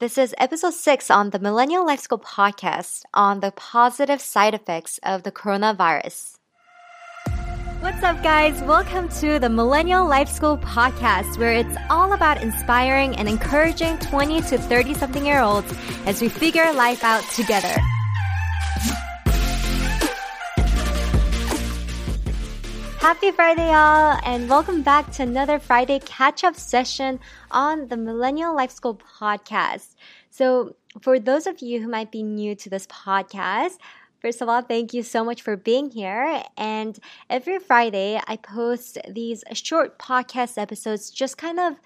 This is episode six on the Millennial Life School podcast on the positive side effects of the coronavirus. What's up, guys? Welcome to the Millennial Life School podcast, where it's all about inspiring and encouraging 20 to 30 something year olds as we figure life out together. Happy Friday, y'all, and welcome back to another Friday catch up session on the Millennial Life School podcast. So, for those of you who might be new to this podcast, First of all, thank you so much for being here. And every Friday, I post these short podcast episodes, just kind of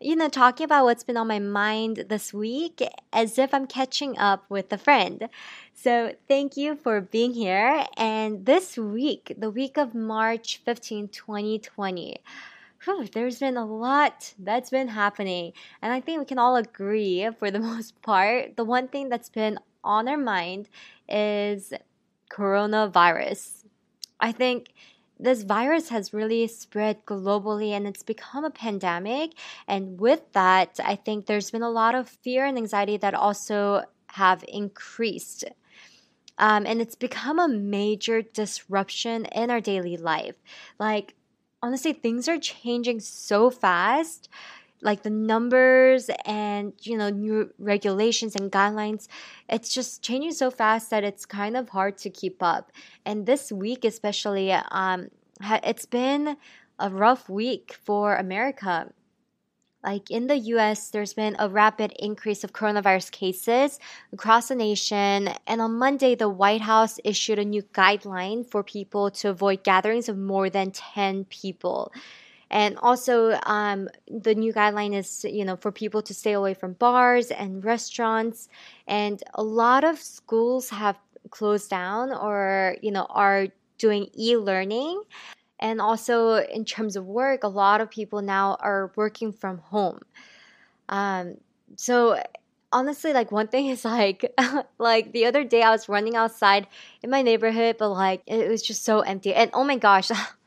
you know, talking about what's been on my mind this week as if I'm catching up with a friend. So, thank you for being here. And this week, the week of March 15, 2020, whew, there's been a lot that's been happening. And I think we can all agree, for the most part, the one thing that's been on our mind is coronavirus. I think this virus has really spread globally and it's become a pandemic. And with that, I think there's been a lot of fear and anxiety that also have increased. Um, and it's become a major disruption in our daily life. Like, honestly, things are changing so fast like the numbers and you know new regulations and guidelines it's just changing so fast that it's kind of hard to keep up and this week especially um it's been a rough week for america like in the US, there's been a rapid increase of coronavirus cases across the nation. And on Monday, the White House issued a new guideline for people to avoid gatherings of more than 10 people. And also, um, the new guideline is, you know, for people to stay away from bars and restaurants. And a lot of schools have closed down or, you know, are doing e learning. And also, in terms of work, a lot of people now are working from home. Um, so, honestly like one thing is like like the other day i was running outside in my neighborhood but like it was just so empty and oh my gosh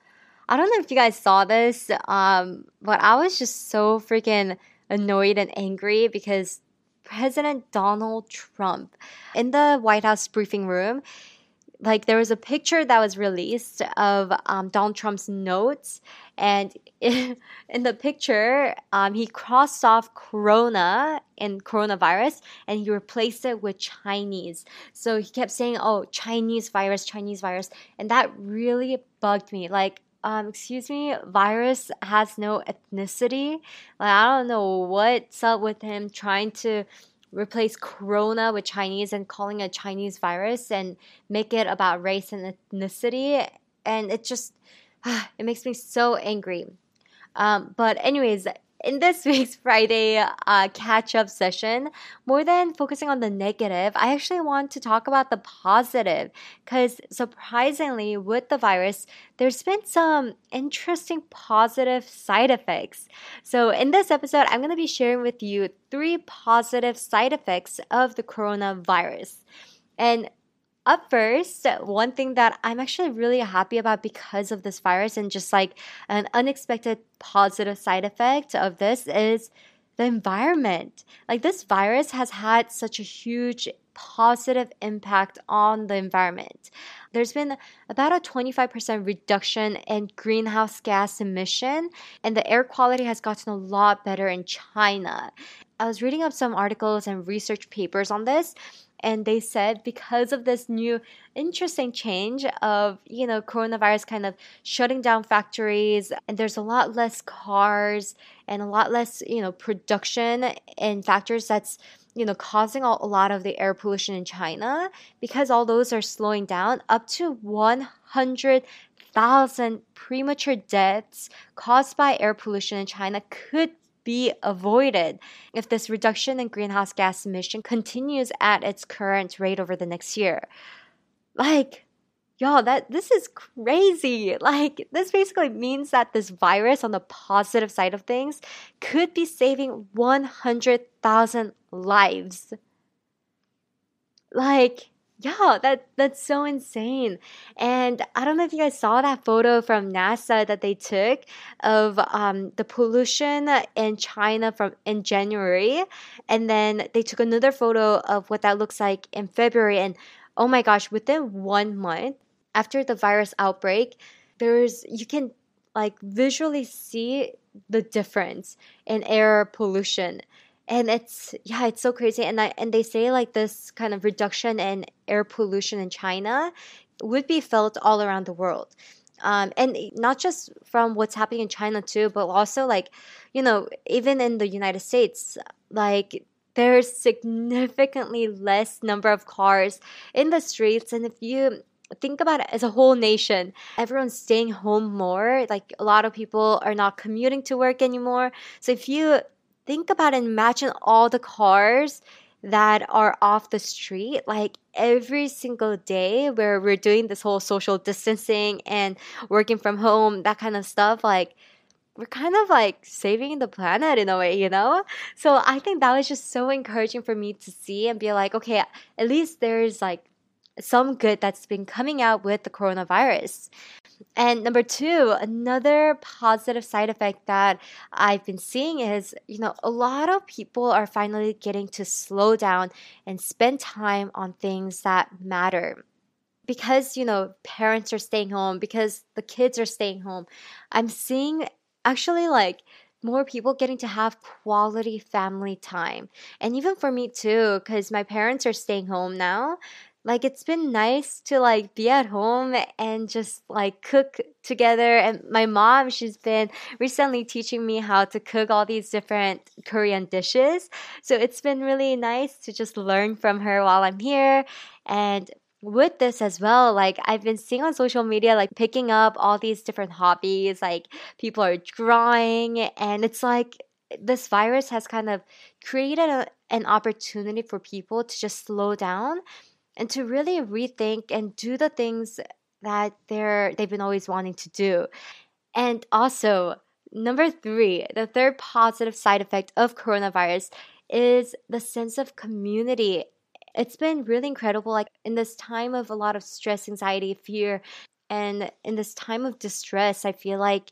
I don't know if you guys saw this, um, but I was just so freaking annoyed and angry because President Donald Trump in the White House briefing room, like there was a picture that was released of um, Donald Trump's notes, and in, the picture, um, he crossed off Corona and coronavirus, and he replaced it with Chinese. So he kept saying, "Oh, Chinese virus, Chinese virus," and that really bugged me. Like um, excuse me, virus has no ethnicity. Like, I don't know what's up with him trying to replace corona with Chinese and calling it Chinese virus and make it about race and ethnicity. And it just, it makes me so angry. Um, but anyways, in this week's Friday uh, catch up session, more than focusing on the negative, I actually want to talk about the positive because surprisingly, with the virus, there's been some interesting positive side effects. So, in this episode, I'm going to be sharing with you three positive side effects of the coronavirus. And up first, one thing that I'm actually really happy about because of this virus and just like an unexpected positive side effect of this is the environment. Like this virus has had such a huge positive impact on the environment. There's been about a 25% reduction in greenhouse gas emission, and the air quality has gotten a lot better in China. I was reading up some articles and research papers on this, and they said because of this new interesting change of you know coronavirus kind of shutting down factories and there's a lot less cars and a lot less you know production in factories that's you know causing a lot of the air pollution in China because all those are slowing down up to 100,000 premature deaths caused by air pollution in China could be avoided if this reduction in greenhouse gas emission continues at its current rate over the next year. Like, y'all, that this is crazy. Like, this basically means that this virus, on the positive side of things, could be saving 100,000 lives. Like, Yeah, that that's so insane. And I don't know if you guys saw that photo from NASA that they took of um, the pollution in China from in January, and then they took another photo of what that looks like in February. And oh my gosh, within one month after the virus outbreak, there's you can like visually see the difference in air pollution and it's yeah it's so crazy and I, and they say like this kind of reduction in air pollution in china would be felt all around the world. Um, and not just from what's happening in china too but also like you know even in the united states like there's significantly less number of cars in the streets. And if you think about it as a whole nation everyone's staying home more. Like a lot of people are not commuting to work anymore. So if you think about and imagine all the cars that are off the street like every single day where we're doing this whole social distancing and working from home that kind of stuff like we're kind of like saving the planet in a way you know? So i think that was just so encouraging for me to see and be like okay at least there's like some good that's been coming out with the coronavirus and number two, another positive side effect that I've been seeing is, you know, a lot of people are finally getting to slow down and spend time on things that matter. Because, you know, parents are staying home, because the kids are staying home, I'm seeing actually like more people getting to have quality family time. And even for me too, because my parents are staying home now like it's been nice to like be at home and just like cook together and my mom she's been recently teaching me how to cook all these different korean dishes. So it's been really nice to just learn from her while i'm here. And with this as well like i've been seeing on social media like picking up all these different hobbies like people are drawing and it's like this virus has kind of created a, an opportunity for people to just slow down and to really rethink and do the things that they're they've been always wanting to do. And also, number 3, the third positive side effect of coronavirus is the sense of community. It's been really incredible like in this time of a lot of stress, anxiety, fear, and in this time of distress, I feel like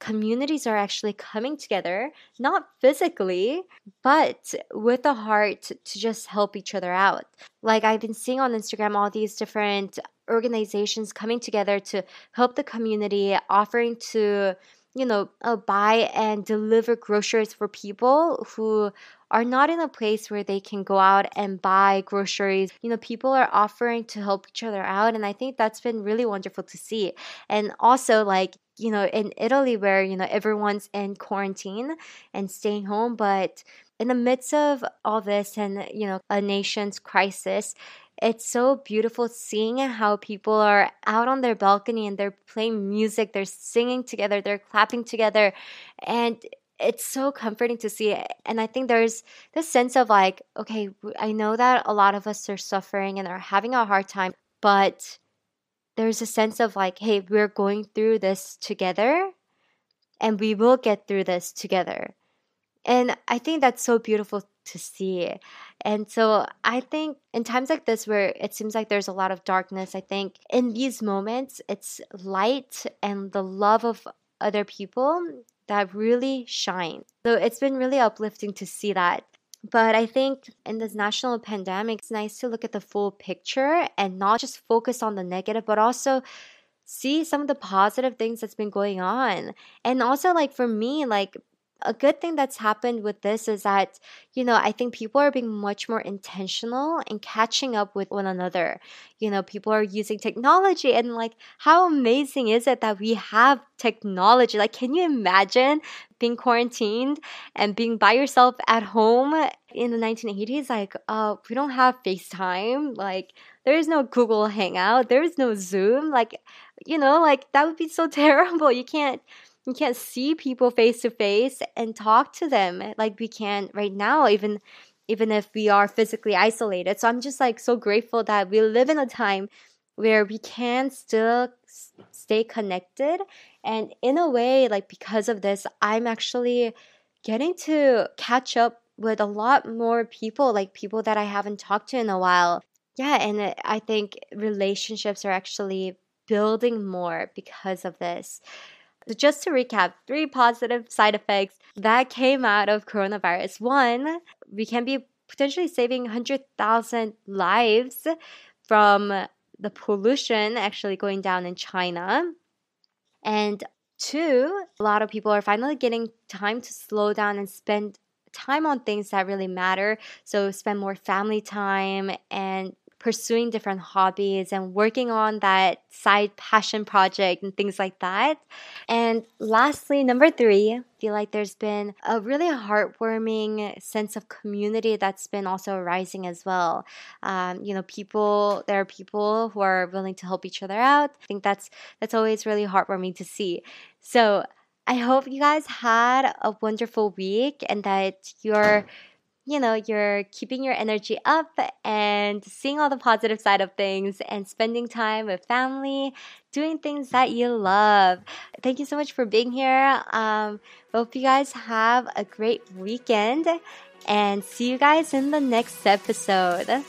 communities are actually coming together, not physically, but with a heart to just help each other out. Like I've been seeing on Instagram all these different organizations coming together to help the community, offering to you know, uh, buy and deliver groceries for people who are not in a place where they can go out and buy groceries. You know, people are offering to help each other out. And I think that's been really wonderful to see. And also, like, you know, in Italy, where, you know, everyone's in quarantine and staying home, but in the midst of all this and, you know, a nation's crisis, it's so beautiful seeing how people are out on their balcony and they're playing music, they're singing together, they're clapping together. And it's so comforting to see it. And I think there's this sense of like, okay, I know that a lot of us are suffering and are having a hard time, but there's a sense of like, hey, we're going through this together and we will get through this together. And I think that's so beautiful to see. And so I think in times like this where it seems like there's a lot of darkness, I think in these moments it's light and the love of other people that really shine. So it's been really uplifting to see that. But I think in this national pandemic, it's nice to look at the full picture and not just focus on the negative, but also see some of the positive things that's been going on. And also, like for me, like a good thing that's happened with this is that, you know, I think people are being much more intentional and catching up with one another. You know, people are using technology and like, how amazing is it that we have technology? Like, can you imagine being quarantined and being by yourself at home in the 1980s? Like, uh, we don't have FaceTime. Like, there is no Google Hangout. There is no Zoom. Like, you know, like that would be so terrible. You can't you can't see people face to face and talk to them like we can right now even even if we are physically isolated. So i'm just like so grateful that we live in a time where we can still stay connected. And in a way like because of this i'm actually getting to catch up with a lot more people like people that i haven't talked to in a while. Yeah, and I think relationships are actually building more because of this. So just to recap, three positive side effects that came out of coronavirus. One, we can be potentially saving 100,000 lives from the pollution actually going down in China. And two, a lot of people are finally getting time to slow down and spend time on things that really matter. So spend more family time and pursuing different hobbies and working on that side passion project and things like that. And lastly, number three, I feel like there's been a really heartwarming sense of community that's been also arising as well. Um, you know, people, there are people who are willing to help each other out. I think that's that's always really heartwarming to see. So I hope you guys had a wonderful week and that you're you know, you're keeping your energy up and seeing all the positive side of things and spending time with family, doing things that you love. Thank you so much for being here. Um, hope you guys have a great weekend and see you guys in the next episode.